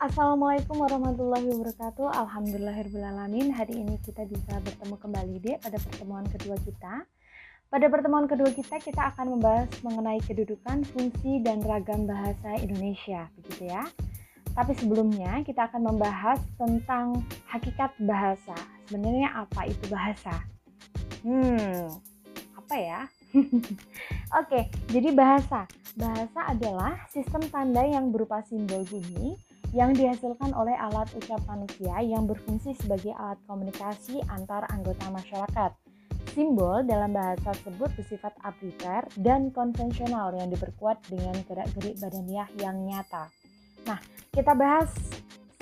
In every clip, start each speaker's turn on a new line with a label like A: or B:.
A: Assalamualaikum warahmatullahi wabarakatuh. Alhamdulillahirrahmanirrahim. Hari ini kita bisa bertemu kembali deh pada pertemuan kedua kita. Pada pertemuan kedua kita kita akan membahas mengenai kedudukan, fungsi, dan ragam bahasa Indonesia Begitu ya. Tapi sebelumnya kita akan membahas tentang hakikat bahasa. Sebenarnya apa itu bahasa? Hmm, apa ya? Oke, jadi bahasa. Bahasa adalah sistem tanda yang berupa simbol bunyi yang dihasilkan oleh alat ucap manusia yang berfungsi sebagai alat komunikasi antar anggota masyarakat. Simbol dalam bahasa tersebut bersifat arbitrary dan konvensional yang diperkuat dengan gerak-gerik badaniah yang nyata. Nah, kita bahas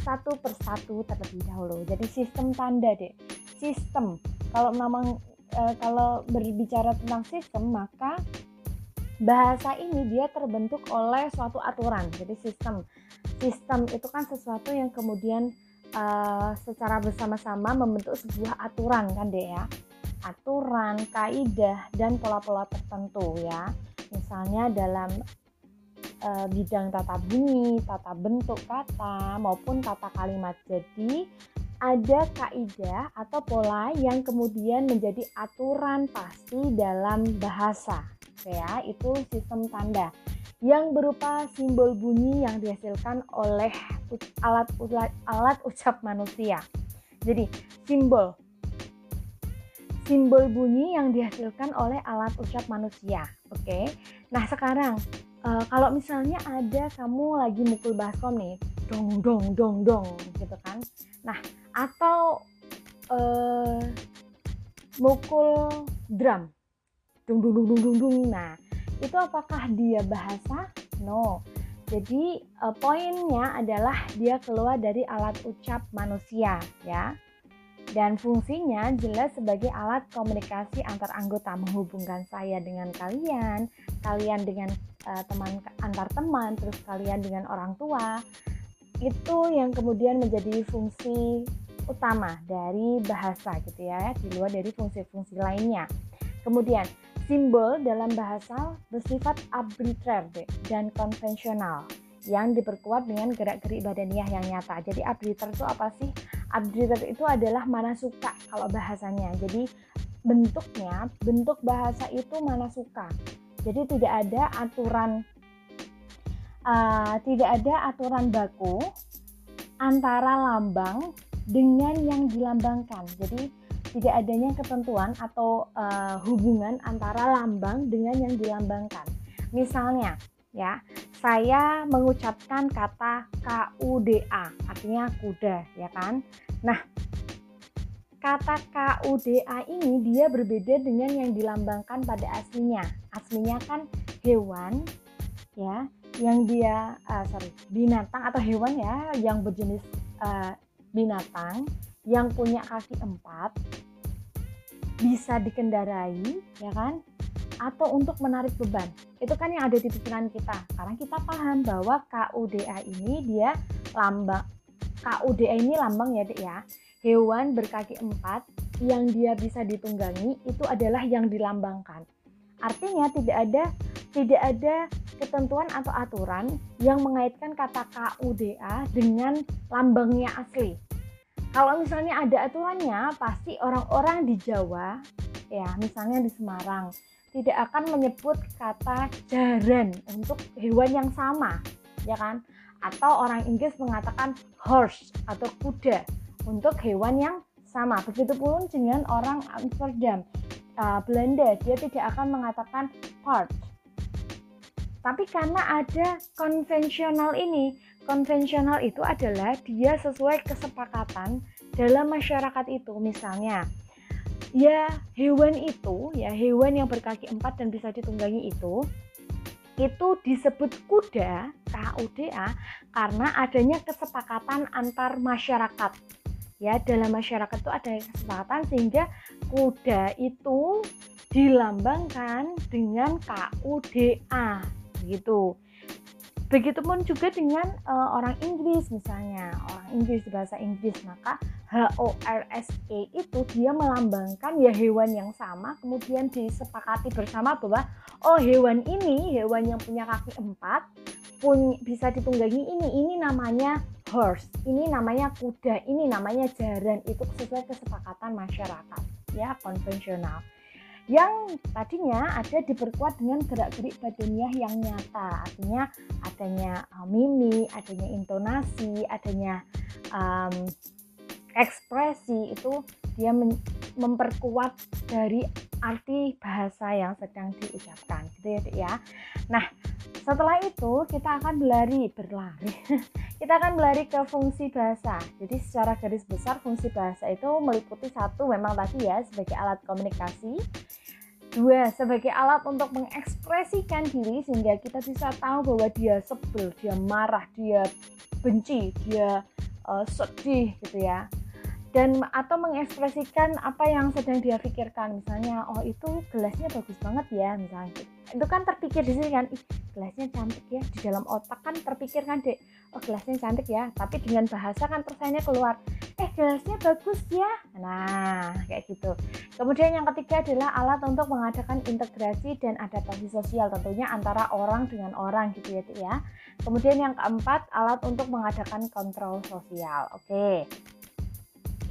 A: satu persatu terlebih dahulu. Jadi sistem tanda deh. Sistem. Kalau memang e, kalau berbicara tentang sistem, maka bahasa ini dia terbentuk oleh suatu aturan. Jadi sistem. Sistem itu kan sesuatu yang kemudian uh, secara bersama-sama membentuk sebuah aturan kan deh ya. Aturan, kaidah dan pola-pola tertentu ya. Misalnya dalam uh, bidang tata bunyi, tata bentuk kata maupun tata kalimat. Jadi ada kaidah atau pola yang kemudian menjadi aturan pasti dalam bahasa ya itu sistem tanda yang berupa simbol bunyi yang dihasilkan oleh alat alat ucap manusia. Jadi, simbol simbol bunyi yang dihasilkan oleh alat ucap manusia. Oke. Nah, sekarang uh, kalau misalnya ada kamu lagi mukul baskom nih, dong dong dong dong gitu kan. Nah, atau uh, mukul drum. Dung dung dung dung dung. Nah, itu apakah dia bahasa? No. Jadi uh, poinnya adalah dia keluar dari alat ucap manusia ya. Dan fungsinya jelas sebagai alat komunikasi antar anggota menghubungkan saya dengan kalian, kalian dengan uh, teman antar teman, terus kalian dengan orang tua. Itu yang kemudian menjadi fungsi utama dari bahasa gitu ya, di luar dari fungsi-fungsi lainnya. Kemudian Simbol dalam bahasa bersifat arbitrary dan konvensional yang diperkuat dengan gerak-gerik badaniah yang nyata. Jadi arbitrary itu apa sih? Arbitrary itu adalah mana suka kalau bahasanya. Jadi bentuknya, bentuk bahasa itu mana suka. Jadi tidak ada aturan uh, tidak ada aturan baku antara lambang dengan yang dilambangkan. Jadi tidak adanya ketentuan atau uh, hubungan antara lambang dengan yang dilambangkan. Misalnya, ya, saya mengucapkan kata KUDA, artinya kuda, ya kan? Nah, kata KUDA ini dia berbeda dengan yang dilambangkan pada aslinya. Aslinya kan hewan, ya, yang dia, uh, sorry, binatang atau hewan ya, yang berjenis uh, binatang yang punya kaki empat bisa dikendarai ya kan? Atau untuk menarik beban. Itu kan yang ada di pikiran kita. Karena kita paham bahwa KUDA ini dia lambang KUDA ini lambang ya dek ya. Hewan berkaki empat yang dia bisa ditunggangi itu adalah yang dilambangkan artinya tidak ada tidak ada ketentuan atau aturan yang mengaitkan kata KUDA dengan lambangnya asli kalau misalnya ada aturannya, pasti orang-orang di Jawa, ya misalnya di Semarang, tidak akan menyebut kata jaran untuk hewan yang sama, ya kan? Atau orang Inggris mengatakan horse atau kuda untuk hewan yang sama. Begitupun dengan orang Amsterdam, uh, Belanda, dia tidak akan mengatakan part. Tapi karena ada konvensional ini, konvensional itu adalah dia sesuai kesepakatan dalam masyarakat itu misalnya ya hewan itu ya hewan yang berkaki empat dan bisa ditunggangi itu itu disebut kuda KUDA karena adanya kesepakatan antar masyarakat ya dalam masyarakat itu ada kesepakatan sehingga kuda itu dilambangkan dengan KUDA gitu Begitupun juga dengan uh, orang Inggris misalnya, orang Inggris bahasa Inggris. Maka HORSE itu dia melambangkan ya hewan yang sama kemudian disepakati bersama bahwa oh hewan ini hewan yang punya kaki empat pun bisa ditunggangi ini. Ini namanya horse, ini namanya kuda, ini namanya jaran, itu sesuai kesepakatan masyarakat, ya konvensional. Yang tadinya ada diperkuat dengan gerak-gerik badannya yang nyata, artinya adanya uh, mimi, adanya intonasi, adanya um, ekspresi itu dia memperkuat dari arti bahasa yang sedang diucapkan gitu ya ya. Nah setelah itu kita akan berlari berlari. Kita akan berlari ke fungsi bahasa. Jadi secara garis besar fungsi bahasa itu meliputi satu memang tadi ya sebagai alat komunikasi. Dua sebagai alat untuk mengekspresikan diri sehingga kita bisa tahu bahwa dia sebel dia marah dia benci dia uh, sedih gitu ya dan atau mengekspresikan apa yang sedang dia pikirkan. Misalnya oh itu gelasnya bagus banget ya misalnya. Itu kan terpikir di sini kan ih gelasnya cantik ya di dalam otak kan terpikir kan dek oh gelasnya cantik ya tapi dengan bahasa kan tersayangnya keluar eh gelasnya bagus ya. Nah kayak gitu. Kemudian yang ketiga adalah alat untuk mengadakan integrasi dan adaptasi sosial tentunya antara orang dengan orang gitu ya dek ya. Kemudian yang keempat alat untuk mengadakan kontrol sosial. Oke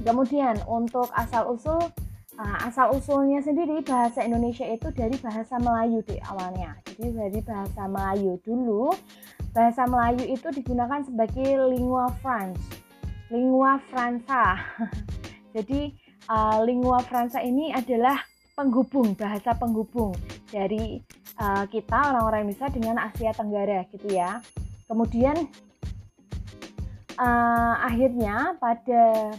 A: Kemudian untuk asal-usul uh, asal-usulnya sendiri bahasa Indonesia itu dari bahasa Melayu di awalnya. Jadi dari bahasa Melayu dulu bahasa Melayu itu digunakan sebagai lingua franca. Lingua franca. Jadi uh, lingua franca ini adalah penghubung bahasa penghubung dari uh, kita orang-orang Indonesia dengan Asia Tenggara gitu ya. Kemudian uh, akhirnya pada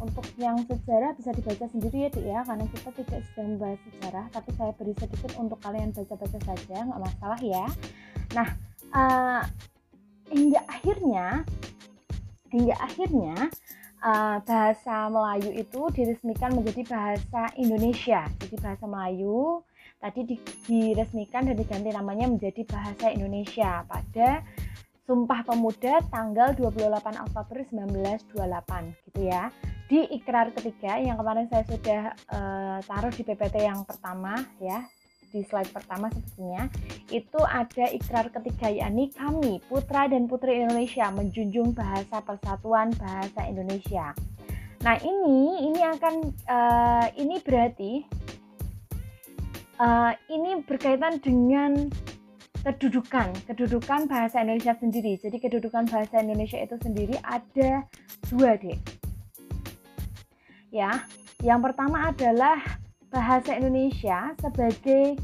A: untuk yang sejarah bisa dibaca sendiri ya dek ya. Karena kita tidak sedang membahas sejarah tapi saya beri sedikit untuk kalian baca-baca saja nggak masalah ya. Nah uh, hingga akhirnya hingga akhirnya uh, bahasa Melayu itu diresmikan menjadi bahasa Indonesia. Jadi bahasa Melayu tadi di, diresmikan dan diganti namanya menjadi bahasa Indonesia pada Sumpah Pemuda tanggal 28 Oktober 1928 gitu ya di ikrar ketiga yang kemarin saya sudah uh, taruh di PPT yang pertama ya di slide pertama sepertinya itu ada ikrar ketiga yakni kami putra dan putri Indonesia menjunjung bahasa persatuan bahasa Indonesia. Nah ini ini akan uh, ini berarti uh, ini berkaitan dengan kedudukan kedudukan bahasa Indonesia sendiri. Jadi kedudukan bahasa Indonesia itu sendiri ada dua deh ya. Yang pertama adalah bahasa Indonesia sebagai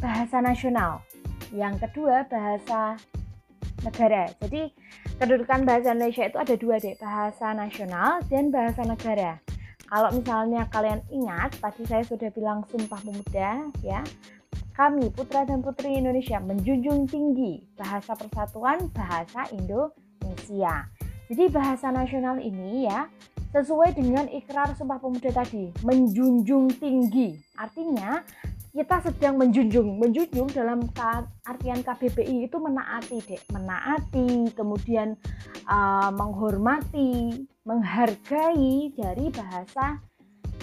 A: bahasa nasional. Yang kedua bahasa negara. Jadi kedudukan bahasa Indonesia itu ada dua deh, bahasa nasional dan bahasa negara. Kalau misalnya kalian ingat, tadi saya sudah bilang Sumpah Pemuda ya. Kami putra dan putri Indonesia menjunjung tinggi bahasa persatuan bahasa Indonesia. Jadi bahasa nasional ini ya sesuai dengan ikrar Sumpah Pemuda tadi, menjunjung tinggi. Artinya kita sedang menjunjung, menjunjung dalam artian KBBI itu menaati, Dek, menaati, kemudian uh, menghormati, menghargai dari bahasa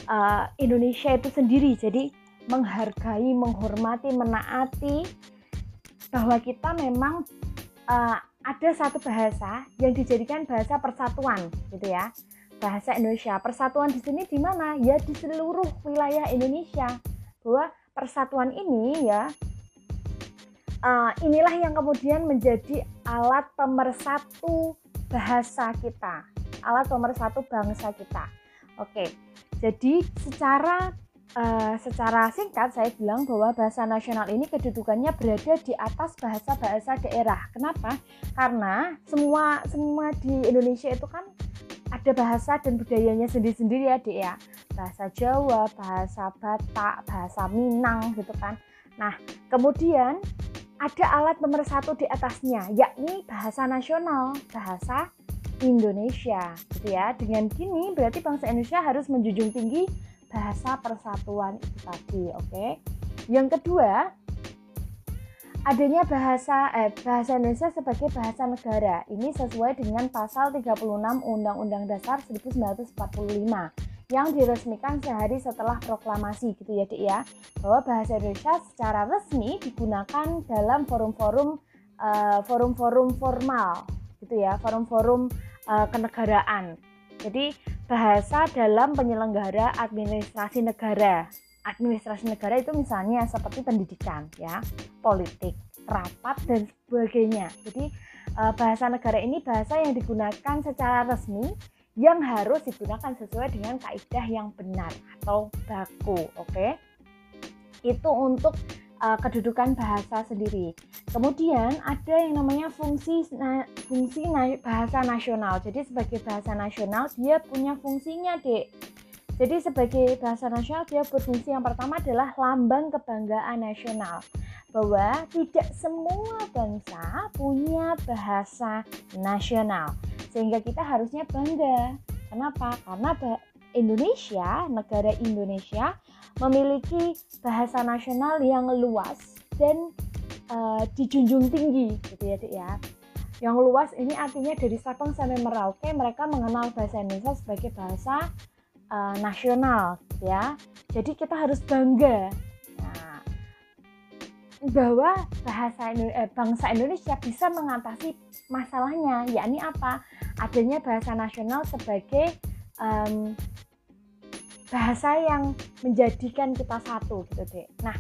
A: uh, Indonesia itu sendiri. Jadi menghargai, menghormati, menaati bahwa kita memang uh, ada satu bahasa yang dijadikan bahasa persatuan, gitu ya bahasa Indonesia. Persatuan di sini di mana? Ya di seluruh wilayah Indonesia. Bahwa persatuan ini ya uh, inilah yang kemudian menjadi alat pemersatu bahasa kita, alat pemersatu bangsa kita. Oke, jadi secara uh, secara singkat saya bilang bahwa bahasa nasional ini kedudukannya berada di atas bahasa-bahasa daerah. Kenapa? Karena semua semua di Indonesia itu kan ada bahasa dan budayanya sendiri-sendiri ya dek ya bahasa Jawa, bahasa Batak, bahasa Minang gitu kan nah kemudian ada alat nomor satu di atasnya yakni bahasa nasional bahasa Indonesia gitu ya dengan gini berarti bangsa Indonesia harus menjunjung tinggi bahasa persatuan itu tadi oke okay? yang kedua adanya bahasa eh, bahasa Indonesia sebagai bahasa negara. Ini sesuai dengan pasal 36 Undang-Undang Dasar 1945 yang diresmikan sehari setelah proklamasi gitu ya Dek ya. Bahwa bahasa Indonesia secara resmi digunakan dalam forum-forum uh, forum-forum formal gitu ya forum-forum uh, kenegaraan jadi bahasa dalam penyelenggara administrasi negara administrasi negara itu misalnya seperti pendidikan ya politik rapat dan sebagainya jadi uh, bahasa negara ini bahasa yang digunakan secara resmi yang harus digunakan sesuai dengan kaidah yang benar atau baku oke okay? itu untuk uh, kedudukan bahasa sendiri. Kemudian ada yang namanya fungsi na, fungsi na, bahasa nasional. Jadi sebagai bahasa nasional dia punya fungsinya, Dek. Jadi sebagai bahasa nasional dia berfungsi yang pertama adalah lambang kebanggaan nasional. Bahwa tidak semua bangsa punya bahasa nasional. Sehingga kita harusnya bangga. Kenapa? Karena Indonesia, negara Indonesia memiliki bahasa nasional yang luas dan uh, dijunjung tinggi gitu ya ya. Yang luas ini artinya dari Sabang sampai Merauke mereka mengenal bahasa Indonesia sebagai bahasa uh, nasional gitu ya. Jadi kita harus bangga nah, bahwa bahasa eh, bangsa Indonesia bisa mengatasi masalahnya yakni apa? Adanya bahasa nasional sebagai um, bahasa yang menjadikan kita satu gitu deh. Nah,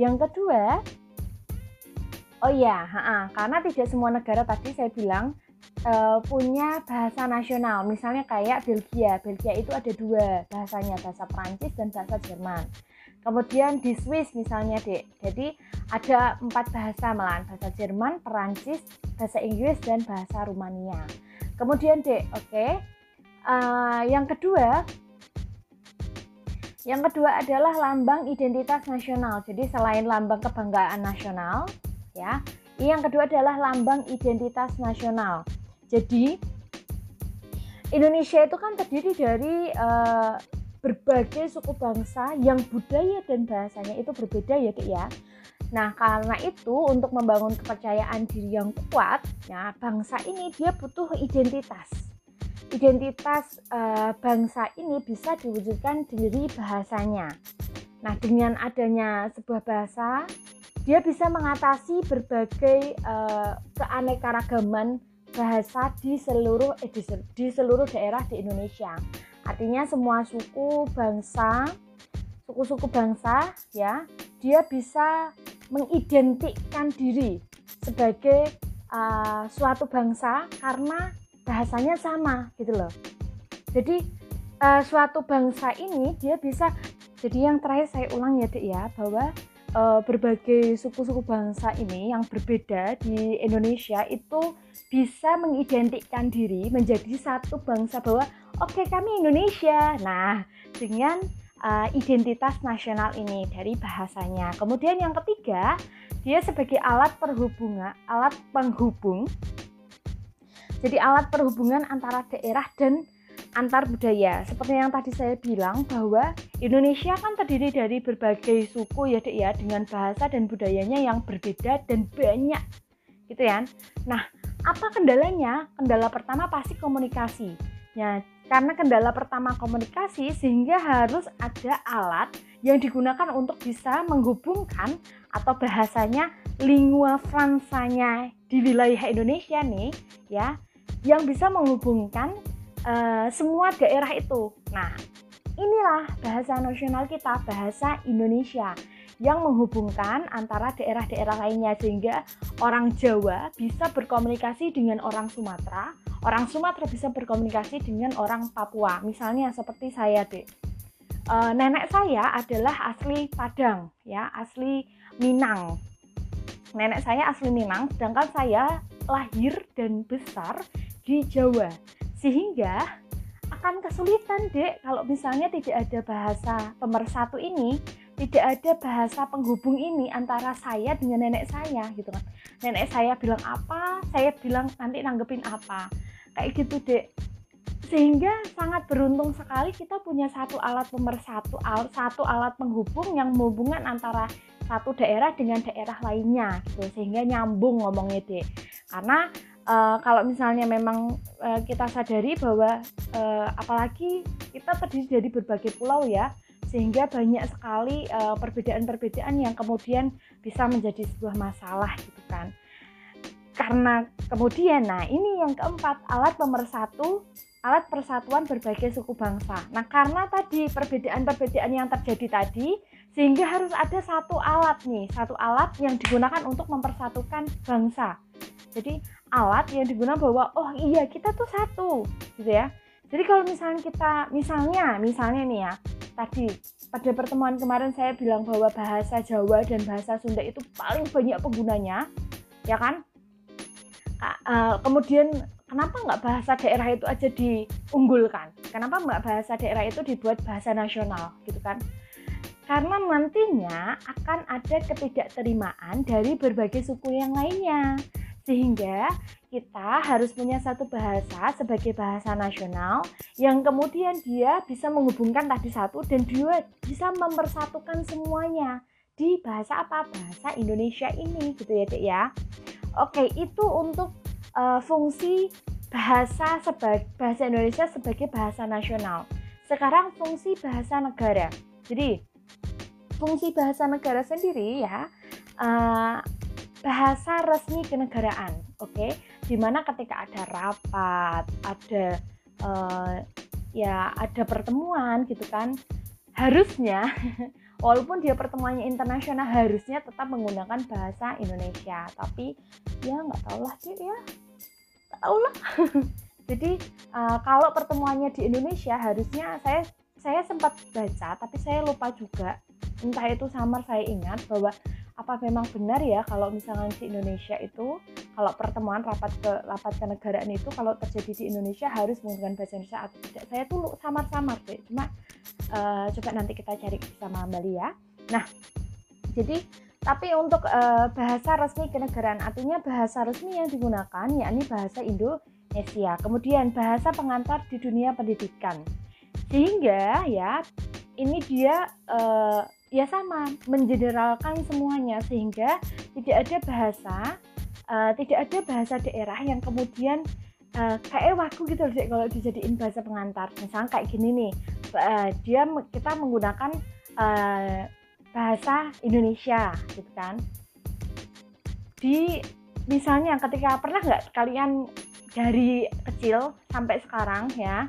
A: yang kedua, oh iya, karena tidak semua negara tadi saya bilang uh, punya bahasa nasional. Misalnya kayak Belgia, Belgia itu ada dua bahasanya, bahasa Prancis dan bahasa Jerman. Kemudian di Swiss misalnya dek, jadi ada empat bahasa malahan, bahasa Jerman, Perancis, bahasa Inggris dan bahasa Rumania. Kemudian dek, oke, okay, uh, yang kedua yang kedua adalah lambang identitas nasional. Jadi selain lambang kebanggaan nasional, ya, yang kedua adalah lambang identitas nasional. Jadi Indonesia itu kan terdiri dari uh, berbagai suku bangsa yang budaya dan bahasanya itu berbeda ya, Dek ya. Nah, karena itu untuk membangun kepercayaan diri yang kuat, ya bangsa ini dia butuh identitas identitas uh, bangsa ini bisa diwujudkan dari bahasanya. Nah, dengan adanya sebuah bahasa, dia bisa mengatasi berbagai uh, keanekaragaman bahasa di seluruh eh, di, seluruh daerah di Indonesia. Artinya semua suku bangsa, suku-suku bangsa ya, dia bisa mengidentikan diri sebagai uh, suatu bangsa karena bahasanya sama gitu loh. Jadi uh, suatu bangsa ini dia bisa jadi yang terakhir saya ulang ya dek ya bahwa uh, berbagai suku-suku bangsa ini yang berbeda di Indonesia itu bisa mengidentikan diri menjadi satu bangsa bahwa oke okay, kami Indonesia. Nah dengan uh, identitas nasional ini dari bahasanya. Kemudian yang ketiga dia sebagai alat perhubungan alat penghubung jadi alat perhubungan antara daerah dan antar budaya. Seperti yang tadi saya bilang bahwa Indonesia kan terdiri dari berbagai suku ya Dek ya dengan bahasa dan budayanya yang berbeda dan banyak. Gitu ya. Nah, apa kendalanya? Kendala pertama pasti komunikasi. Ya, karena kendala pertama komunikasi sehingga harus ada alat yang digunakan untuk bisa menghubungkan atau bahasanya lingua francanya di wilayah Indonesia nih ya yang bisa menghubungkan uh, semua daerah itu. Nah, inilah bahasa nasional kita, bahasa Indonesia yang menghubungkan antara daerah-daerah lainnya sehingga orang Jawa bisa berkomunikasi dengan orang Sumatera, orang Sumatera bisa berkomunikasi dengan orang Papua. Misalnya seperti saya, Dek. E, nenek saya adalah asli Padang, ya, asli Minang. Nenek saya asli Minang, sedangkan saya lahir dan besar di Jawa. Sehingga akan kesulitan dek kalau misalnya tidak ada bahasa pemersatu ini tidak ada bahasa penghubung ini antara saya dengan nenek saya gitu kan. Nenek saya bilang apa saya bilang nanti nanggepin apa. Kayak gitu dek. Sehingga sangat beruntung sekali kita punya satu alat pemersatu satu alat penghubung yang menghubungkan antara satu daerah dengan daerah lainnya gitu. Sehingga nyambung ngomongnya dek karena uh, kalau misalnya memang uh, kita sadari bahwa uh, apalagi kita terdiri dari berbagai pulau ya sehingga banyak sekali perbedaan-perbedaan uh, yang kemudian bisa menjadi sebuah masalah gitu kan karena kemudian nah ini yang keempat alat pemersatu alat persatuan berbagai suku bangsa. Nah, karena tadi perbedaan-perbedaan yang terjadi tadi, sehingga harus ada satu alat nih, satu alat yang digunakan untuk mempersatukan bangsa. Jadi, alat yang digunakan bahwa oh iya kita tuh satu, gitu ya. Jadi kalau misalnya kita misalnya misalnya nih ya, tadi pada pertemuan kemarin saya bilang bahwa bahasa Jawa dan bahasa Sunda itu paling banyak penggunanya, ya kan? Uh, kemudian kenapa nggak bahasa daerah itu aja diunggulkan? Kenapa nggak bahasa daerah itu dibuat bahasa nasional gitu kan? Karena nantinya akan ada ketidakterimaan dari berbagai suku yang lainnya. Sehingga kita harus punya satu bahasa sebagai bahasa nasional yang kemudian dia bisa menghubungkan tadi satu dan dia bisa mempersatukan semuanya di bahasa apa? Bahasa Indonesia ini gitu ya, Dek ya. Oke, itu untuk uh, fungsi bahasa sebagai bahasa Indonesia sebagai bahasa nasional. Sekarang fungsi bahasa negara. Jadi fungsi bahasa negara sendiri ya uh, bahasa resmi kenegaraan, oke? Okay? Di mana ketika ada rapat, ada uh, ya ada pertemuan gitu kan, harusnya walaupun dia pertemuannya internasional harusnya tetap menggunakan bahasa Indonesia tapi ya nggak tahu lah sih ya tahu lah jadi uh, kalau pertemuannya di Indonesia harusnya saya saya sempat baca tapi saya lupa juga entah itu samar saya ingat bahwa apa memang benar ya kalau misalnya di Indonesia itu kalau pertemuan rapat ke rapat kenegaraan itu kalau terjadi di Indonesia harus menggunakan bahasa Indonesia atau tidak saya tuh samar-samar deh cuma uh, coba nanti kita cari bersama kembali ya nah jadi tapi untuk uh, bahasa resmi kenegaraan artinya bahasa resmi yang digunakan yakni bahasa Indonesia. Kemudian bahasa pengantar di dunia pendidikan. Sehingga ya ini dia uh, ya sama mengeneralkan semuanya sehingga tidak ada bahasa uh, tidak ada bahasa daerah yang kemudian uh, kayak wagu gitu loh kalau dijadiin bahasa pengantar. Misalnya kayak gini nih, uh, dia kita menggunakan uh, bahasa Indonesia gitu kan di misalnya ketika pernah nggak kalian dari kecil sampai sekarang ya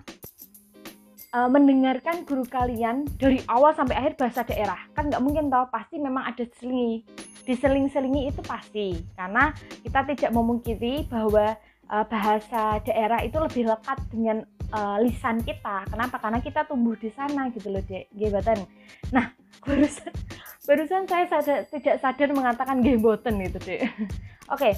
A: uh, mendengarkan guru kalian dari awal sampai akhir bahasa daerah kan nggak mungkin tahu pasti memang ada selingi diseling-selingi itu pasti karena kita tidak memungkiri bahwa uh, bahasa daerah itu lebih lekat dengan uh, lisan kita. Kenapa? Karena kita tumbuh di sana gitu loh, Dek. Gebatan. Nah, barusan barusan saya sadar, tidak sadar mengatakan geboten itu, Dek. Oke.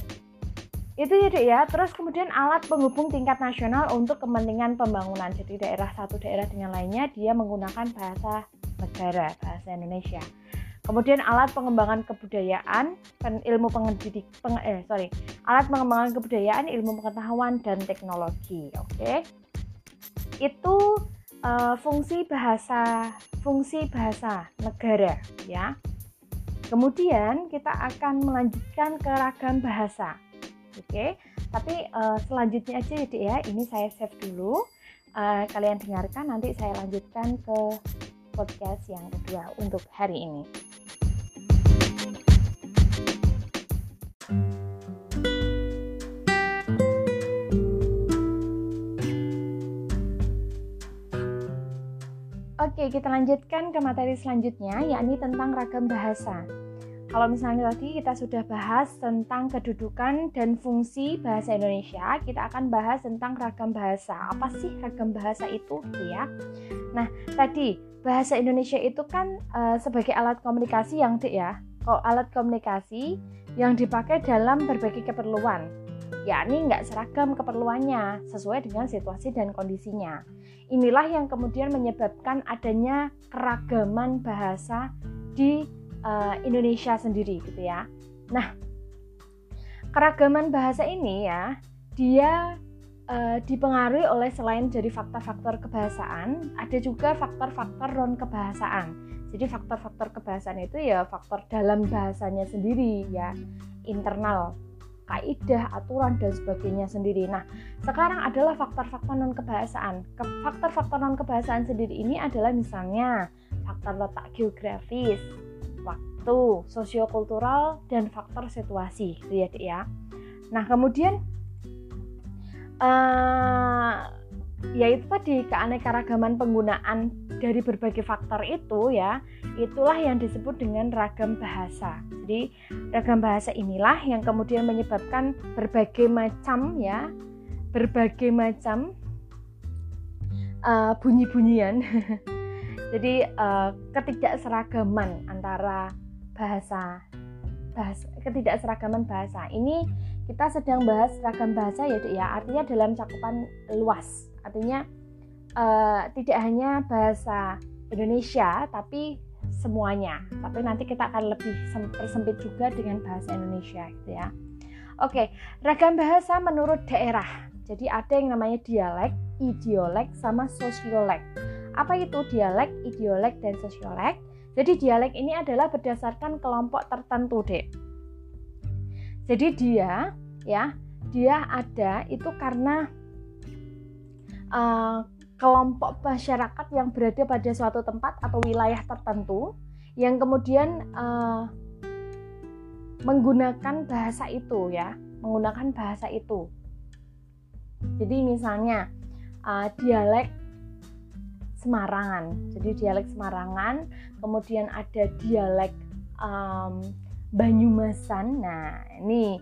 A: Itu ya, Dek ya. Terus kemudian alat penghubung tingkat nasional untuk kepentingan pembangunan. Jadi daerah satu daerah dengan lainnya dia menggunakan bahasa negara, bahasa Indonesia. Kemudian alat pengembangan kebudayaan, ilmu pendidik, peng, eh sorry, alat pengembangan kebudayaan, ilmu pengetahuan dan teknologi. Oke, okay? itu uh, fungsi bahasa, fungsi bahasa negara, ya. Kemudian kita akan melanjutkan ke ragam bahasa. Oke, okay? tapi uh, selanjutnya aja ya, ya. Ini saya save dulu. Uh, kalian dengarkan, nanti saya lanjutkan ke podcast yang kedua untuk hari ini. Oke, kita lanjutkan ke materi selanjutnya, yakni tentang ragam bahasa. Kalau misalnya tadi kita sudah bahas tentang kedudukan dan fungsi bahasa Indonesia, kita akan bahas tentang ragam bahasa. Apa sih ragam bahasa itu, ya? Nah, tadi bahasa Indonesia itu kan uh, sebagai alat komunikasi yang ya, kok alat komunikasi yang dipakai dalam berbagai keperluan, yakni nggak seragam keperluannya sesuai dengan situasi dan kondisinya. Inilah yang kemudian menyebabkan adanya keragaman bahasa di uh, Indonesia sendiri gitu ya. Nah, keragaman bahasa ini ya, dia uh, dipengaruhi oleh selain dari faktor-faktor kebahasaan, ada juga faktor-faktor non kebahasaan. Jadi faktor-faktor kebahasaan itu ya faktor dalam bahasanya sendiri ya, internal kaidah, aturan dan sebagainya sendiri. Nah, sekarang adalah faktor-faktor non kebahasaan. Faktor-faktor non kebahasaan sendiri ini adalah misalnya faktor letak geografis, waktu, sosiokultural dan faktor situasi, gitu ya, Dek ya. Nah, kemudian uh, ya itu tadi keanekaragaman penggunaan dari berbagai faktor itu ya, itulah yang disebut dengan ragam bahasa. Jadi, ragam bahasa inilah yang kemudian menyebabkan berbagai macam ya, berbagai macam uh, bunyi-bunyian. Jadi uh, ketidakseragaman antara bahasa bahasa ketidakseragaman bahasa. Ini kita sedang bahas ragam bahasa ya ya. Artinya dalam cakupan luas. Artinya uh, tidak hanya bahasa Indonesia tapi semuanya. Tapi nanti kita akan lebih tersempit juga dengan bahasa Indonesia gitu ya. Oke ragam bahasa menurut daerah. Jadi ada yang namanya dialek idiolek sama sosiolek. Apa itu dialek idiolek dan sosiolek jadi dialek ini adalah berdasarkan kelompok tertentu, Dek. Jadi dia ya, dia ada itu karena uh, kelompok masyarakat yang berada pada suatu tempat atau wilayah tertentu yang kemudian uh, menggunakan bahasa itu ya, menggunakan bahasa itu. Jadi misalnya uh, dialek Semarangan. Jadi dialek Semarangan, kemudian ada dialek um, Banyumasan. Nah, ini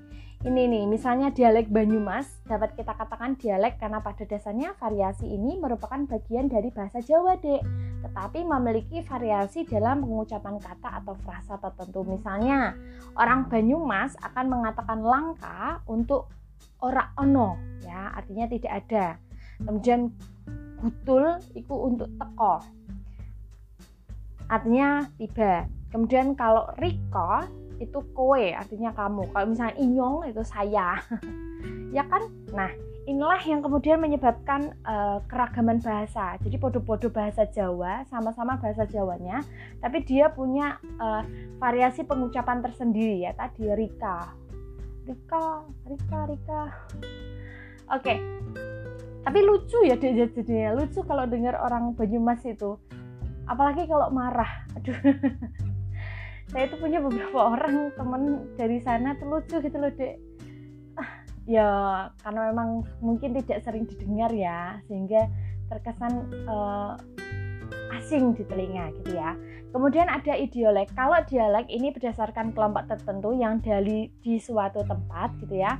A: ini nih, misalnya dialek Banyumas dapat kita katakan dialek karena pada dasarnya variasi ini merupakan bagian dari bahasa Jawa, Dek. Tetapi memiliki variasi dalam pengucapan kata atau frasa tertentu. Misalnya, orang Banyumas akan mengatakan langka untuk ora ono, ya, artinya tidak ada. Kemudian gutul itu untuk teko artinya tiba. Kemudian kalau riko itu kowe artinya kamu. Kalau misalnya inyong itu saya. Ya kan? Nah inilah yang kemudian menyebabkan uh, keragaman bahasa. Jadi podo-podo bahasa Jawa sama-sama bahasa Jawanya tapi dia punya uh, variasi pengucapan tersendiri ya tadi Rika. Rika Rika Rika. Oke. okay tapi lucu ya dia jadinya. Lucu kalau dengar orang Banyumas itu. Apalagi kalau marah. Aduh. Saya itu punya beberapa orang temen dari sana tuh lucu gitu loh dek. Ah, ya karena memang mungkin tidak sering didengar ya sehingga terkesan uh, asing di telinga gitu ya kemudian ada idiolek kalau dialek ini berdasarkan kelompok tertentu yang dari di suatu tempat gitu ya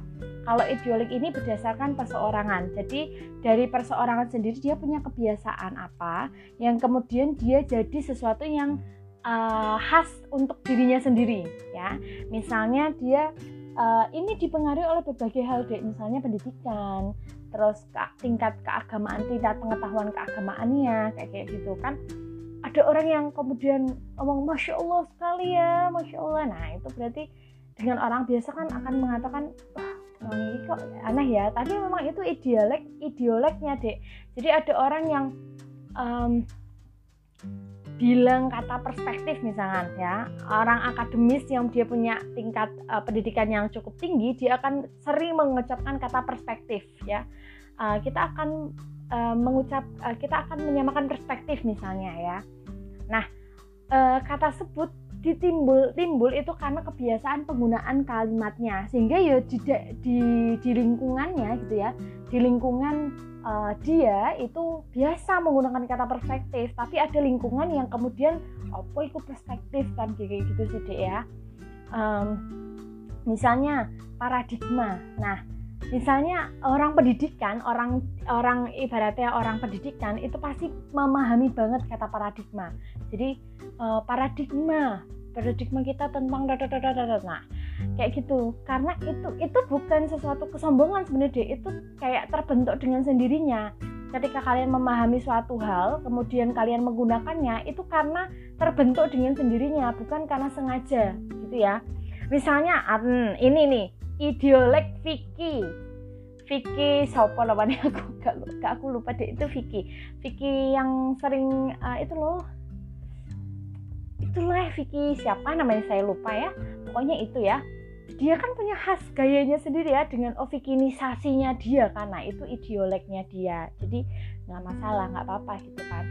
A: kalau ideolog ini berdasarkan perseorangan. Jadi dari perseorangan sendiri dia punya kebiasaan apa yang kemudian dia jadi sesuatu yang uh, khas untuk dirinya sendiri ya. Misalnya dia uh, ini dipengaruhi oleh berbagai hal deh, misalnya pendidikan, terus tingkat keagamaan, tingkat pengetahuan keagamaannya kayak kayak gitu kan. Ada orang yang kemudian ngomong masya Allah sekali ya, masya Allah. Nah itu berarti dengan orang biasa kan akan mengatakan wangi kok aneh ya. Tapi memang itu ideolek ideoleknya dek. Jadi ada orang yang um, bilang kata perspektif misalnya ya. Orang akademis yang dia punya tingkat uh, pendidikan yang cukup tinggi dia akan sering mengucapkan kata perspektif ya. Uh, kita akan uh, mengucap uh, kita akan menyamakan perspektif misalnya ya nah uh, kata sebut ditimbul timbul itu karena kebiasaan penggunaan kalimatnya. Sehingga ya di di, di lingkungannya gitu ya. Di lingkungan uh, dia itu biasa menggunakan kata perspektif. Tapi ada lingkungan yang kemudian apa itu perspektif? kan kayak gitu sih deh ya. Um, misalnya paradigma. Nah misalnya orang pendidikan orang orang ibaratnya orang pendidikan itu pasti memahami banget kata paradigma. Jadi uh, paradigma paradigma kita tentang dadadadadada nah kayak gitu. Karena itu itu bukan sesuatu kesombongan sebenarnya itu kayak terbentuk dengan sendirinya. Ketika kalian memahami suatu hal kemudian kalian menggunakannya itu karena terbentuk dengan sendirinya bukan karena sengaja gitu ya. Misalnya hmm, ini nih ideolek Vicky Vicky siapa namanya aku? Gak, gak aku lupa deh. Itu Vicky. Vicky yang sering uh, itu loh. Itulah Vicky. Siapa namanya? Saya lupa ya. Pokoknya itu ya. Dia kan punya khas gayanya sendiri ya dengan ovikinisasinya dia karena itu ideoleknya dia. Jadi nggak masalah nggak apa-apa gitu kan.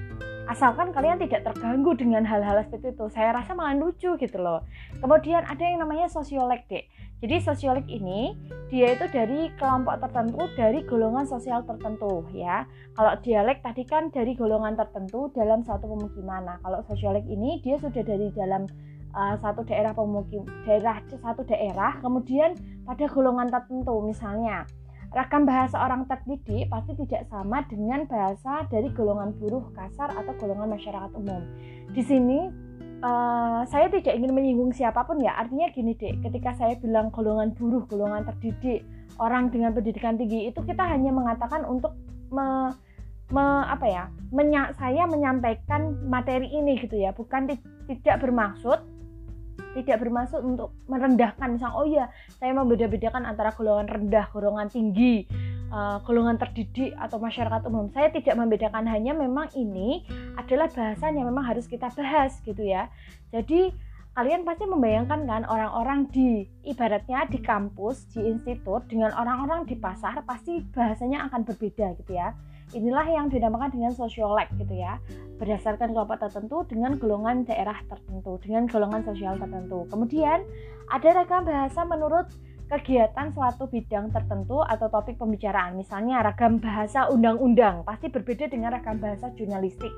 A: Asalkan kalian tidak terganggu dengan hal-hal seperti itu saya rasa malah lucu gitu loh. Kemudian ada yang namanya sosiolek dek jadi sosiolek ini dia itu dari kelompok tertentu dari golongan sosial tertentu ya. Kalau dialek tadi kan dari golongan tertentu dalam satu pemukiman. Nah kalau sosiolek ini dia sudah dari dalam uh, satu daerah pemukim daerah satu daerah kemudian pada golongan tertentu misalnya. Ragam bahasa orang terdidik pasti tidak sama dengan bahasa dari golongan buruh kasar atau golongan masyarakat umum. Di sini uh, saya tidak ingin menyinggung siapa pun ya. Artinya gini dek, ketika saya bilang golongan buruh, golongan terdidik, orang dengan pendidikan tinggi itu kita hanya mengatakan untuk me, me, apa ya, menya, saya menyampaikan materi ini gitu ya, bukan tidak bermaksud tidak bermaksud untuk merendahkan. Misal oh ya saya membeda-bedakan antara golongan rendah golongan tinggi uh, golongan terdidik atau masyarakat umum saya tidak membedakan hanya memang ini adalah bahasan yang memang harus kita bahas gitu ya jadi kalian pasti membayangkan kan orang-orang di ibaratnya di kampus di institut dengan orang-orang di pasar pasti bahasanya akan berbeda gitu ya Inilah yang dinamakan dengan sosiolek gitu ya. Berdasarkan kelompok tertentu dengan golongan daerah tertentu, dengan golongan sosial tertentu. Kemudian ada ragam bahasa menurut kegiatan suatu bidang tertentu atau topik pembicaraan. Misalnya ragam bahasa undang-undang pasti berbeda dengan ragam bahasa jurnalistik,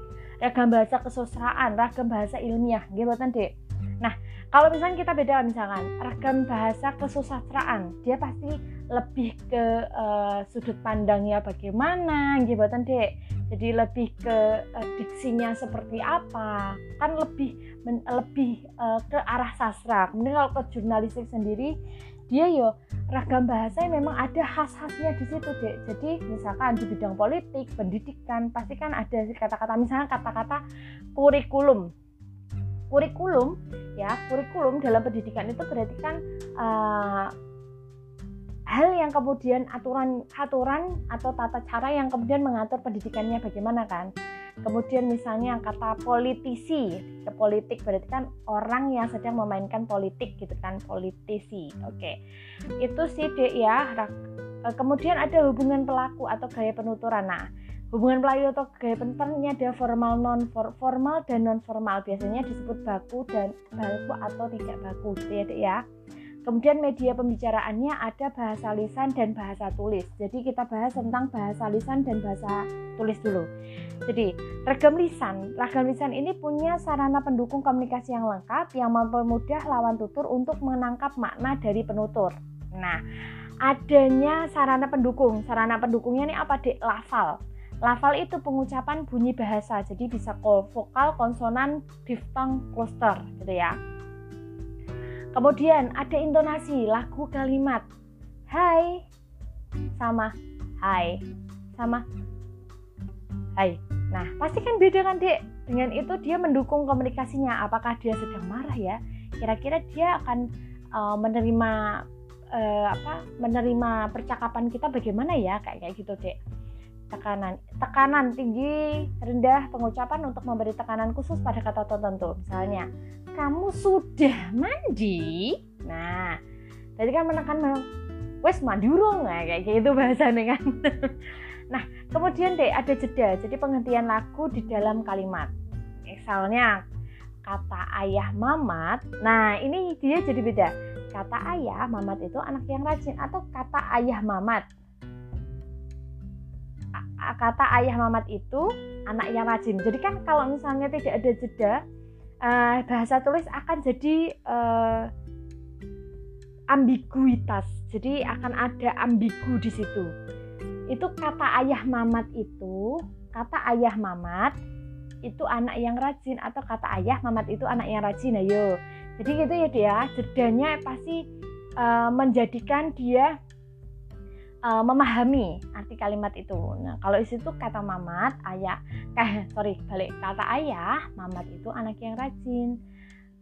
A: ragam bahasa kesusastraan, ragam bahasa ilmiah. Gitu Dek. Nah, kalau misalnya kita beda misalkan ragam bahasa kesusastraan, dia pasti lebih ke uh, sudut pandangnya bagaimana jabatan dek jadi lebih ke uh, diksinya seperti apa kan lebih lebih uh, ke arah sastra kemudian kalau ke jurnalistik sendiri dia yo ragam bahasa yang memang ada khas-khasnya di situ dek jadi misalkan di bidang politik pendidikan pasti kan ada kata-kata misalnya kata-kata kurikulum. Kurikulum ya kurikulum dalam pendidikan itu berarti kan uh, hal yang kemudian aturan aturan atau tata cara yang kemudian mengatur pendidikannya bagaimana kan kemudian misalnya kata politisi ke politik berarti kan orang yang sedang memainkan politik gitu kan politisi oke. Itu sih dek ya e, kemudian ada hubungan pelaku atau gaya penuturan. Nah hubungan pelaku atau gaya penuturan ini ada formal non formal dan non formal. Biasanya disebut baku dan baku atau tidak baku gitu ya dek ya Kemudian media pembicaraannya ada bahasa lisan dan bahasa tulis. Jadi kita bahas tentang bahasa lisan dan bahasa tulis dulu. Jadi ragam lisan, ragam lisan ini punya sarana pendukung komunikasi yang lengkap yang mempermudah lawan tutur untuk menangkap makna dari penutur. Nah, adanya sarana pendukung. Sarana pendukungnya ini apa? Dek, lafal. Lafal itu pengucapan bunyi bahasa, jadi bisa vokal, konsonan, diftong, cluster gitu ya. Kemudian ada intonasi lagu kalimat. Hai sama hai sama hai. Nah, pasti kan beda kan, Dek? Dengan itu dia mendukung komunikasinya. Apakah dia sedang marah ya? Kira-kira dia akan uh, menerima uh, apa? Menerima percakapan kita bagaimana ya? Kayak gitu, Dek tekanan tekanan tinggi rendah pengucapan untuk memberi tekanan khusus pada kata tertentu. Misalnya kamu sudah mandi? Nah tadi kan menekan wes mandi urung. Nah, kayak gitu bahasanya kan. Nah kemudian deh ada jeda. Jadi penghentian lagu di dalam kalimat. Misalnya kata ayah mamat nah ini dia jadi beda. Kata ayah mamat itu anak yang rajin atau kata ayah mamat kata ayah mamat itu anak yang rajin. Jadi kan kalau misalnya tidak ada jeda, uh, bahasa tulis akan jadi uh, ambiguitas. Jadi akan ada ambigu di situ. Itu kata ayah mamat itu, kata ayah mamat itu anak yang rajin atau kata ayah mamat itu anak yang rajin. Ayo. Jadi gitu ya dia, jedanya pasti uh, menjadikan dia uh, memahami arti kalimat itu. Nah, kalau isi itu kata mamat, ayah, eh sorry balik kata ayah, mamat itu anak yang rajin.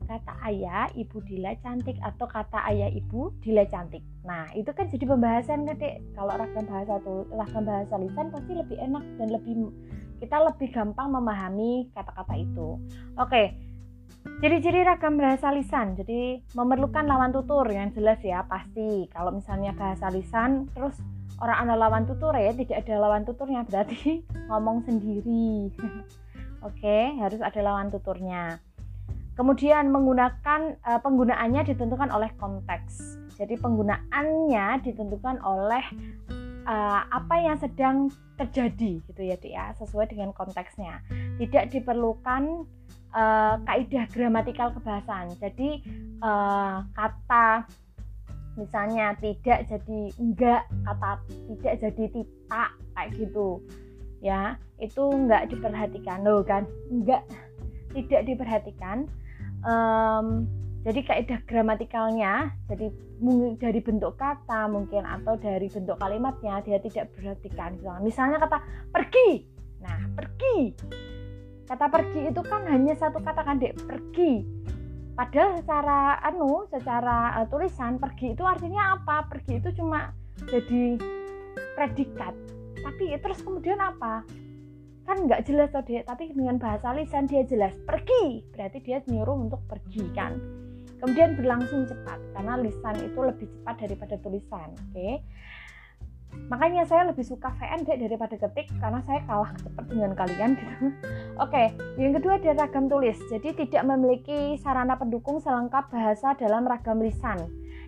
A: Kata ayah, ibu Dila cantik atau kata ayah ibu Dila cantik. Nah, itu kan jadi pembahasan kan, Dek. Kalau ragam bahasa tuh, ragam bahasa lisan pasti lebih enak dan lebih kita lebih gampang memahami kata-kata itu. Oke, Ciri-ciri ragam bahasa lisan, jadi memerlukan lawan tutur yang jelas ya pasti. Kalau misalnya bahasa lisan, terus orang ada lawan tutur ya, tidak ada lawan tuturnya berarti ngomong sendiri. oke harus ada lawan tuturnya kemudian menggunakan uh, penggunaannya ditentukan oleh konteks jadi penggunaannya ditentukan oleh uh, apa yang sedang terjadi gitu ya ya sesuai dengan konteksnya tidak diperlukan uh, kaidah gramatikal kebahasaan jadi uh, kata misalnya tidak jadi enggak kata tidak jadi tidak kayak gitu. Ya itu enggak diperhatikan. Loh kan? Enggak tidak diperhatikan. Um, jadi kaidah gramatikalnya jadi dari bentuk kata mungkin atau dari bentuk kalimatnya dia tidak perhatikan misalnya kata pergi. Nah pergi kata pergi itu kan hanya satu kata kan dek? Pergi. Padahal secara anu secara uh, tulisan pergi itu artinya apa? Pergi itu cuma jadi predikat. Tapi terus kemudian apa? Kan nggak jelas tuh dek. Tapi dengan bahasa lisan dia jelas pergi. Berarti dia nyuruh untuk pergi kan? Kemudian berlangsung cepat karena lisan itu lebih cepat daripada tulisan oke? okay? Makanya saya lebih suka VN deh daripada ketik karena saya kalah cepat dengan kalian gitu oke yang kedua ada ragam tulis jadi tidak memiliki sarana pendukung selengkap bahasa dalam ragam lisan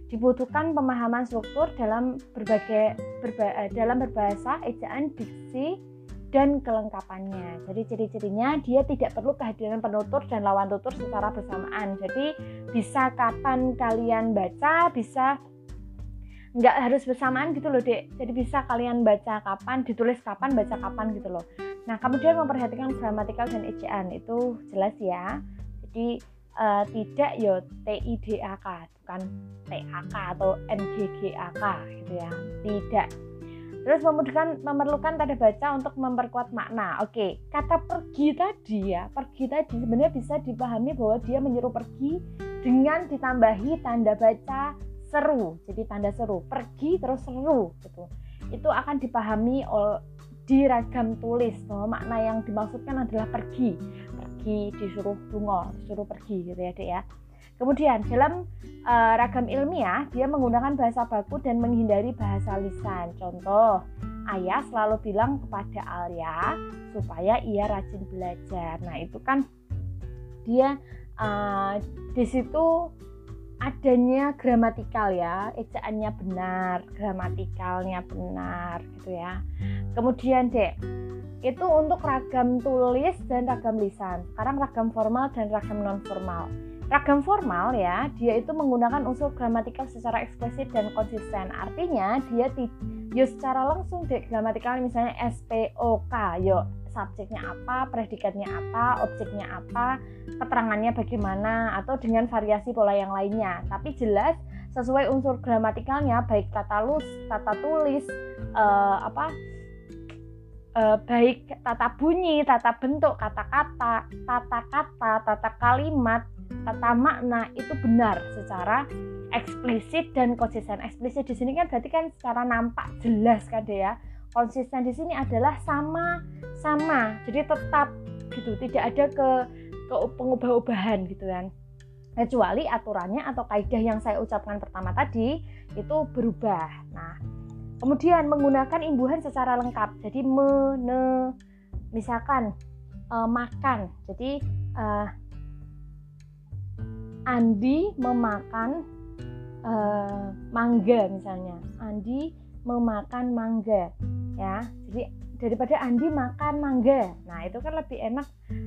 A: dibutuhkan pemahaman struktur dalam berbagai berba, eh, dalam berbahasa ejaan diksi dan kelengkapannya. Jadi ciri-cirinya dia tidak perlu kehadiran penutur dan lawan tutur secara bersamaan. Jadi bisa kapan kalian baca, bisa nggak harus bersamaan gitu loh dek. Jadi bisa kalian baca kapan, ditulis kapan, baca kapan gitu loh. Nah kemudian memperhatikan gramatikal dan ejaan itu jelas ya. Jadi uh, tidak yo T I D A K bukan T A K atau N G G A K gitu ya. Tidak Terus memudahkan memerlukan tanda baca untuk memperkuat makna. Oke, kata pergi tadi ya, pergi tadi sebenarnya bisa dipahami bahwa dia menyuruh pergi dengan ditambahi tanda baca seru. Jadi tanda seru, pergi terus seru gitu. Itu akan dipahami oleh di ragam tulis bahwa makna yang dimaksudkan adalah pergi. Pergi disuruh dungo, disuruh pergi gitu ya, Dek ya. Kemudian dalam uh, ragam ilmiah dia menggunakan bahasa baku dan menghindari bahasa lisan. Contoh, ayah selalu bilang kepada Alia supaya ia rajin belajar. Nah itu kan dia uh, di situ adanya gramatikal ya, ejaannya benar, gramatikalnya benar gitu ya. Kemudian dek, itu untuk ragam tulis dan ragam lisan. Sekarang ragam formal dan ragam non formal Ragam formal ya, dia itu menggunakan unsur gramatikal secara eksplisit dan konsisten. Artinya dia yo secara langsung deh gramatikal misalnya SPOK, yo subjeknya apa, predikatnya apa, objeknya apa, keterangannya bagaimana atau dengan variasi pola yang lainnya. Tapi jelas sesuai unsur gramatikalnya baik tata lus, tata tulis, uh, apa uh, baik tata bunyi, tata bentuk, kata-kata, tata kata, tata kalimat, tata makna itu benar secara eksplisit dan konsisten. Eksplisit di sini kan berarti kan secara nampak jelas kan deh ya. Konsisten di sini adalah sama sama. Jadi tetap gitu, tidak ada ke ke pengubah-ubahan gitu kan. Kecuali aturannya atau kaidah yang saya ucapkan pertama tadi itu berubah. Nah, kemudian menggunakan imbuhan secara lengkap. Jadi mene misalkan uh, makan. Jadi uh, Andi memakan uh, mangga misalnya Andi memakan mangga ya jadi daripada Andi makan mangga. Nah itu kan lebih enak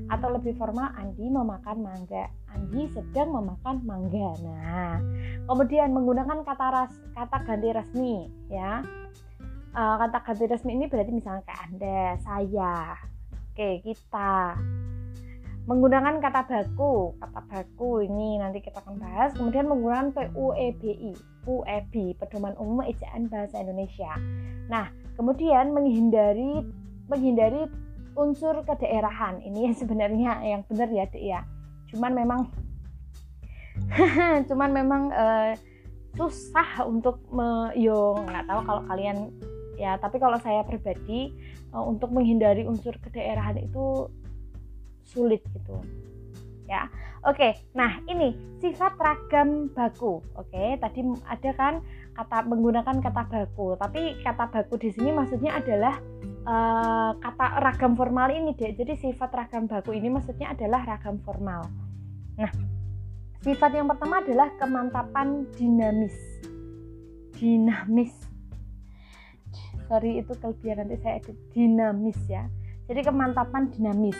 A: atau lebih formal Andi memakan mangga. Andi sedang memakan mangga. Nah kemudian menggunakan kata ras kata ganti resmi ya. Uh, kata ganti resmi ini berarti misalnya kayak anda saya. Oke kita. Menggunakan kata baku kata baku ini nanti kita akan bahas. Kemudian menggunakan PUEBI PUEB pedoman umum ejaan bahasa Indonesia. Nah kemudian menghindari menghindari unsur kedaerahan. Ini sebenarnya yang benar ya dek ya. Cuman memang cuman memang uh, susah untuk me, yo nggak tahu kalau kalian ya tapi kalau saya pribadi uh, untuk menghindari unsur kedaerahan itu sulit gitu ya. Oke nah ini sifat ragam baku. Oke tadi ada kan kata menggunakan kata baku tapi kata baku di sini maksudnya adalah uh, kata ragam formal ini deh. Jadi sifat ragam baku ini maksudnya adalah ragam formal. Nah, sifat yang pertama adalah kemantapan dinamis. Dinamis. Sorry itu kelebihan nanti saya edit dinamis ya. Jadi kemantapan dinamis.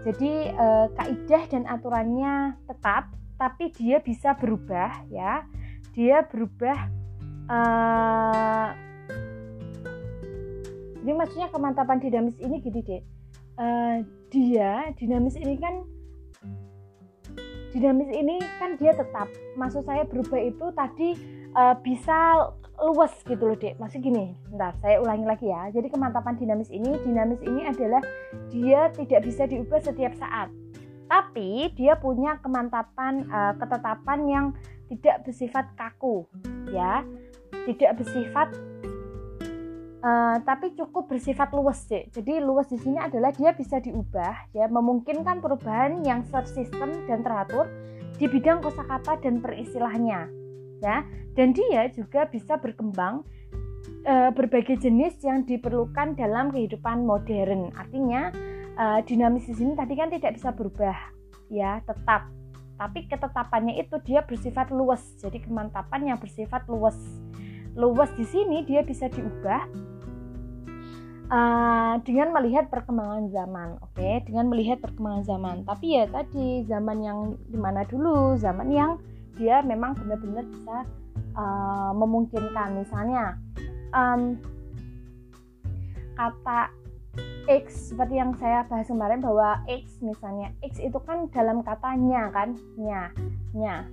A: Jadi uh, kaidah dan aturannya tetap, tapi dia bisa berubah ya. Dia berubah uh, jadi maksudnya kemantapan dinamis ini gini deh uh, dia dinamis ini kan dinamis ini kan dia tetap maksud saya berubah itu tadi uh, bisa luas gitu loh dek. Masih gini bentar saya ulangi lagi ya. Jadi kemantapan dinamis ini dinamis ini adalah dia tidak bisa diubah setiap saat. Tapi dia punya kemantapan uh, ketetapan yang tidak bersifat kaku ya tidak bersifat Uh, tapi cukup bersifat luas sih. Jadi luas di sini adalah dia bisa diubah ya, memungkinkan perubahan yang tersistem dan teratur di bidang kosakata dan peristilahnya. Ya, dan dia juga bisa berkembang uh, berbagai jenis yang diperlukan dalam kehidupan modern. Artinya uh, dinamis di sini tadi kan tidak bisa berubah ya, tetap. Tapi ketetapannya itu dia bersifat luas. Jadi kemantapan yang bersifat luas luas di sini dia bisa diubah uh, dengan melihat perkembangan zaman, oke, okay? dengan melihat perkembangan zaman. Tapi ya tadi zaman yang di mana dulu, zaman yang dia memang benar-benar bisa uh, memungkinkan. Misalnya um, kata X seperti yang saya bahas kemarin bahwa X misalnya X itu kan dalam katanya kan nya nya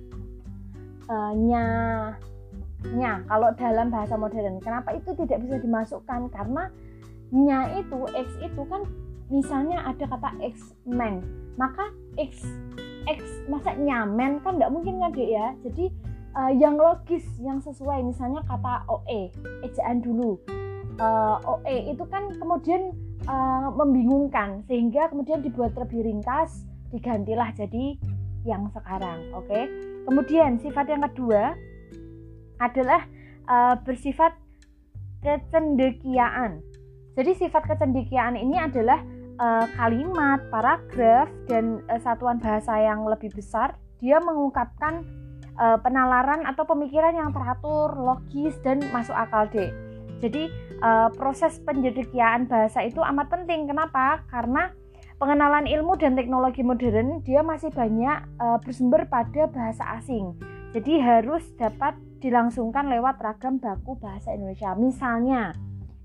A: uh, nya nya kalau dalam bahasa modern kenapa itu tidak bisa dimasukkan? Karena nya itu x itu kan misalnya ada kata x men maka x x masa nyamen kan tidak mungkin kan dek ya? Jadi uh, yang logis yang sesuai misalnya kata oe ejaan dulu. Uh, oe itu kan kemudian uh, membingungkan sehingga kemudian dibuat lebih ringkas digantilah jadi yang sekarang oke? Okay? kemudian sifat yang kedua adalah uh, bersifat kecendekiaan. Jadi sifat kecendekiaan ini adalah uh, kalimat, paragraf dan uh, satuan bahasa yang lebih besar. Dia mengungkapkan uh, penalaran atau pemikiran yang teratur, logis dan masuk akal deh. Jadi uh, proses pencedekiaan bahasa itu amat penting. Kenapa? Karena pengenalan ilmu dan teknologi modern dia masih banyak uh, bersumber pada bahasa asing. Jadi harus dapat dilangsungkan lewat ragam baku bahasa Indonesia. Misalnya,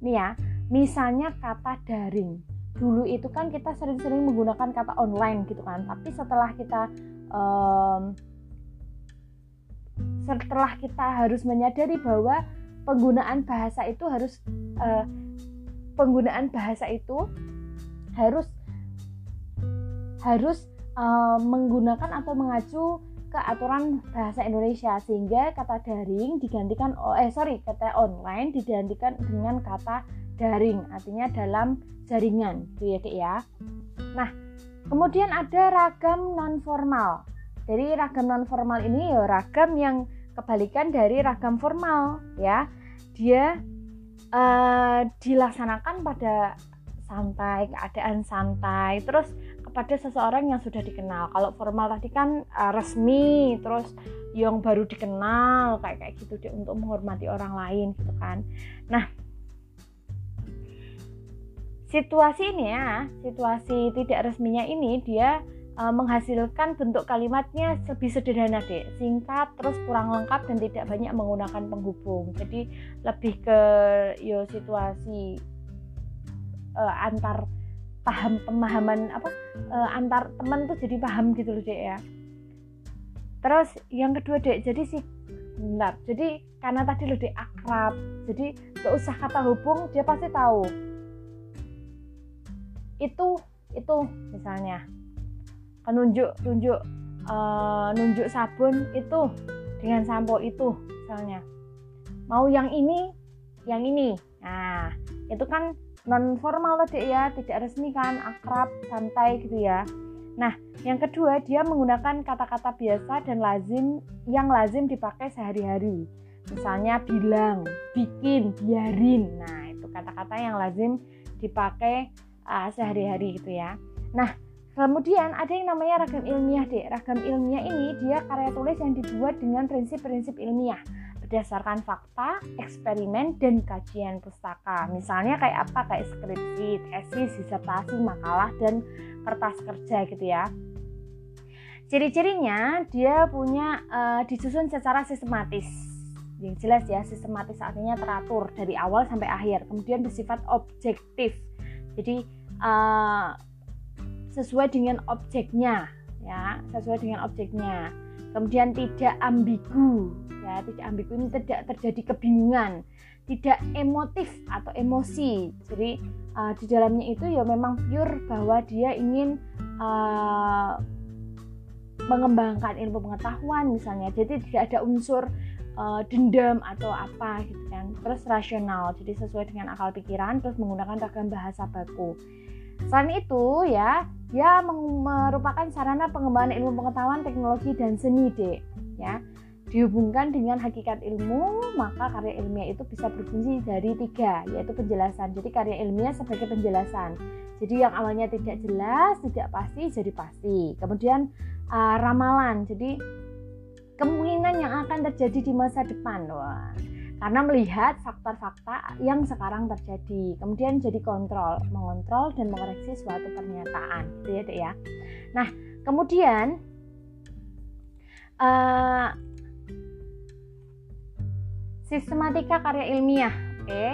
A: nih ya, misalnya kata daring. Dulu itu kan kita sering-sering menggunakan kata online gitu kan, tapi setelah kita um, setelah kita harus menyadari bahwa penggunaan bahasa itu harus uh, penggunaan bahasa itu harus harus uh, menggunakan atau mengacu ke aturan bahasa Indonesia sehingga kata daring digantikan oh eh sorry kata online digantikan dengan kata daring artinya dalam jaringan gitu ya ya. Nah kemudian ada ragam non formal jadi ragam non formal ini ya ragam yang kebalikan dari ragam formal ya. Dia uh, dilaksanakan pada santai keadaan santai terus pada seseorang yang sudah dikenal. Kalau formal tadi kan uh, resmi, terus yang baru dikenal kayak kayak gitu deh untuk menghormati orang lain gitu kan. Nah, situasi ini ya, situasi tidak resminya ini dia uh, menghasilkan bentuk kalimatnya lebih sederhana deh, singkat terus kurang lengkap dan tidak banyak menggunakan penghubung. Jadi lebih ke yo situasi uh, antar paham pemahaman apa e, antar teman tuh jadi paham gitu loh dek ya. Terus yang kedua dek jadi sih benar jadi karena tadi loh dek akrab jadi gak usah kata hubung dia pasti tahu. Itu itu misalnya penunjuk tunjuk e, nunjuk sabun itu dengan sampo itu misalnya. Mau yang ini yang ini. Nah itu kan non formal tadi ya tidak resmi kan akrab santai gitu ya nah yang kedua dia menggunakan kata-kata biasa dan lazim yang lazim dipakai sehari-hari misalnya bilang bikin biarin nah itu kata-kata yang lazim dipakai uh, sehari-hari gitu ya. Nah, kemudian ada yang namanya ragam ilmiah deh. Ragam ilmiah ini dia karya tulis yang dibuat dengan prinsip-prinsip ilmiah berdasarkan fakta, eksperimen, dan kajian pustaka. Misalnya kayak apa? Kayak skripsi, tesis, disertasi, makalah, dan kertas kerja gitu ya. Ciri-cirinya dia punya uh, disusun secara sistematis. Yang jelas ya, sistematis artinya teratur dari awal sampai akhir. Kemudian bersifat objektif. Jadi uh, sesuai dengan objeknya ya, sesuai dengan objeknya. Kemudian tidak ambigu. Ya tidak ambigu ini tidak terjadi kebingungan tidak emotif atau emosi. Jadi uh, di dalamnya itu ya memang pure bahwa dia ingin uh, mengembangkan ilmu pengetahuan misalnya. Jadi tidak ada unsur uh, dendam atau apa gitu kan. Terus rasional. Jadi sesuai dengan akal pikiran terus menggunakan ragam bahasa baku selain itu ya dia merupakan sarana pengembangan ilmu pengetahuan teknologi dan seni deh ya dihubungkan dengan hakikat ilmu, maka karya ilmiah itu bisa berfungsi dari tiga, yaitu penjelasan. Jadi karya ilmiah sebagai penjelasan. Jadi yang awalnya tidak jelas, tidak pasti, jadi pasti. Kemudian uh, ramalan, jadi kemungkinan yang akan terjadi di masa depan. Wah, karena melihat faktor-faktor yang sekarang terjadi. Kemudian jadi kontrol, mengontrol dan mengoreksi suatu pernyataan, gitu ya, dek ya. Nah, kemudian uh, sistematika karya ilmiah oke okay?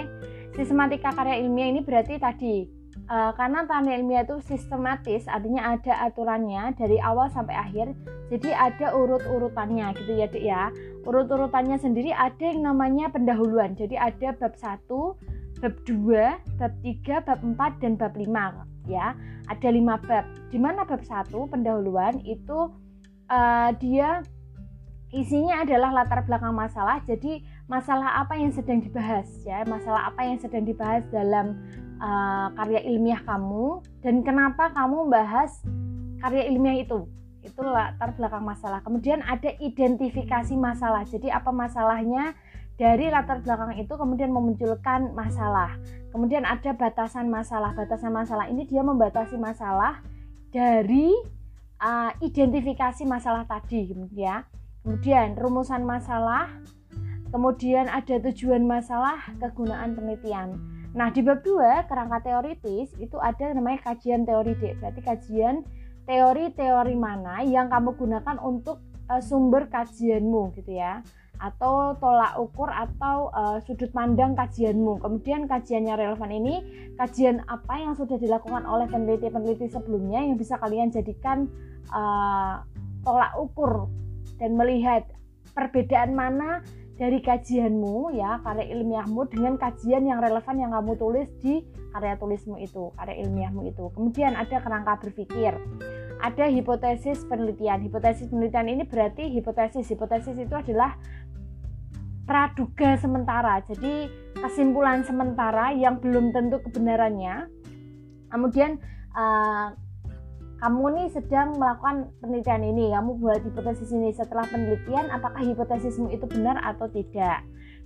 A: sistematika karya ilmiah ini berarti tadi uh, karena karya ilmiah itu sistematis artinya ada aturannya dari awal sampai akhir. Jadi ada urut-urutannya gitu ya dek ya. Urut-urutannya sendiri ada yang namanya pendahuluan. Jadi ada bab 1 bab 2 bab 3 bab 4 dan bab 5 ya. Ada 5 bab. Di mana bab 1 pendahuluan itu uh, dia isinya adalah latar belakang masalah. Jadi masalah apa yang sedang dibahas ya. Masalah apa yang sedang dibahas dalam uh, karya ilmiah kamu dan kenapa kamu membahas karya ilmiah itu? Itu latar belakang masalah. Kemudian ada identifikasi masalah. Jadi apa masalahnya? Dari latar belakang itu kemudian memunculkan masalah. Kemudian ada batasan masalah. Batasan masalah ini dia membatasi masalah dari uh, identifikasi masalah tadi ya. Kemudian rumusan masalah. Kemudian ada tujuan masalah kegunaan penelitian. Nah, di bab 2 kerangka teoritis itu ada namanya kajian teori D. Berarti kajian teori-teori mana yang kamu gunakan untuk uh, sumber kajianmu gitu ya. Atau tolak ukur atau uh, sudut pandang kajianmu. Kemudian kajian yang relevan ini kajian apa yang sudah dilakukan oleh peneliti-peneliti sebelumnya yang bisa kalian jadikan uh, tolak ukur dan melihat perbedaan mana dari kajianmu ya karya ilmiahmu dengan kajian yang relevan yang kamu tulis di karya tulismu itu karya ilmiahmu itu. Kemudian ada kerangka berpikir ada hipotesis penelitian. Hipotesis penelitian ini berarti hipotesis. Hipotesis itu adalah praduga sementara jadi kesimpulan sementara yang belum tentu kebenarannya. Kemudian uh, kamu nih sedang melakukan penelitian ini, kamu buat hipotesis ini setelah penelitian, apakah hipotesismu itu benar atau tidak?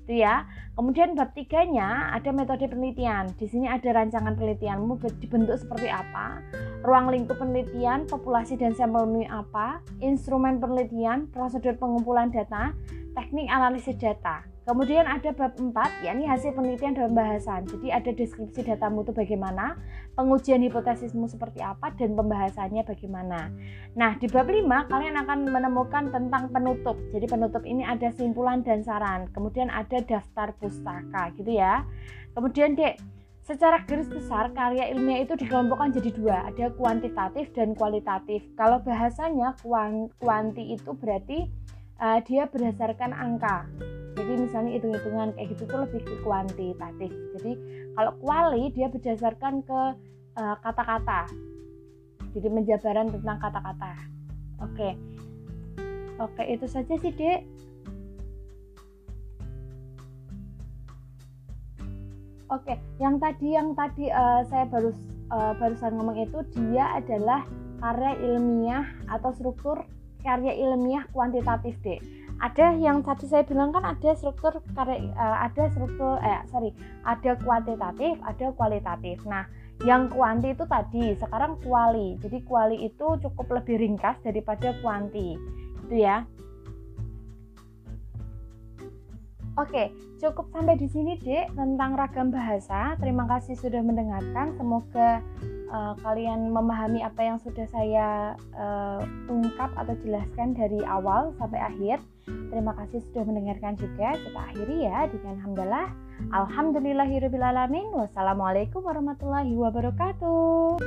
A: Itu ya. Kemudian bab tiganya ada metode penelitian. Di sini ada rancangan penelitianmu dibentuk seperti apa, ruang lingkup penelitian, populasi dan sampelmu apa, instrumen penelitian, prosedur pengumpulan data, teknik analisis data. Kemudian ada bab 4, yakni hasil penelitian dan pembahasan. Jadi ada deskripsi datamu itu bagaimana, pengujian hipotesismu seperti apa, dan pembahasannya bagaimana. Nah, di bab 5 kalian akan menemukan tentang penutup. Jadi penutup ini ada simpulan dan saran. Kemudian ada daftar pustaka gitu ya. Kemudian dek, secara garis besar karya ilmiah itu dikelompokkan jadi dua, ada kuantitatif dan kualitatif. Kalau bahasanya kuanti itu berarti uh, dia berdasarkan angka. Jadi misalnya hitung-hitungan kayak gitu tuh lebih ke kuantitatif. Jadi kalau kuali dia berdasarkan ke eh, kata-kata. Uh, jadi menjabaran tentang kata-kata. Oke. Okay. oke okay, itu saja sih dek. Oke okay. yang tadi yang tadi uh, saya baru uh, barusan ngomong itu dia adalah karya ilmiah atau struktur karya ilmiah kuantitatif dek. Ada yang tadi saya bilang kan ada struktur uh, ada struktur eh sorry ada kuantitatif ada kualitatif. Nah yang kuanti itu tadi sekarang kuali. Jadi kuali itu cukup lebih ringkas daripada kuanti itu ya Oke, cukup sampai di sini, Dek, tentang ragam bahasa. Terima kasih sudah mendengarkan. Semoga uh, kalian memahami apa yang sudah saya uh, ungkap atau jelaskan dari awal sampai akhir. Terima kasih sudah mendengarkan juga. Kita akhiri ya dengan hamdalah. Alhamdulillahirrahmanirrahim. Wassalamualaikum warahmatullahi wabarakatuh.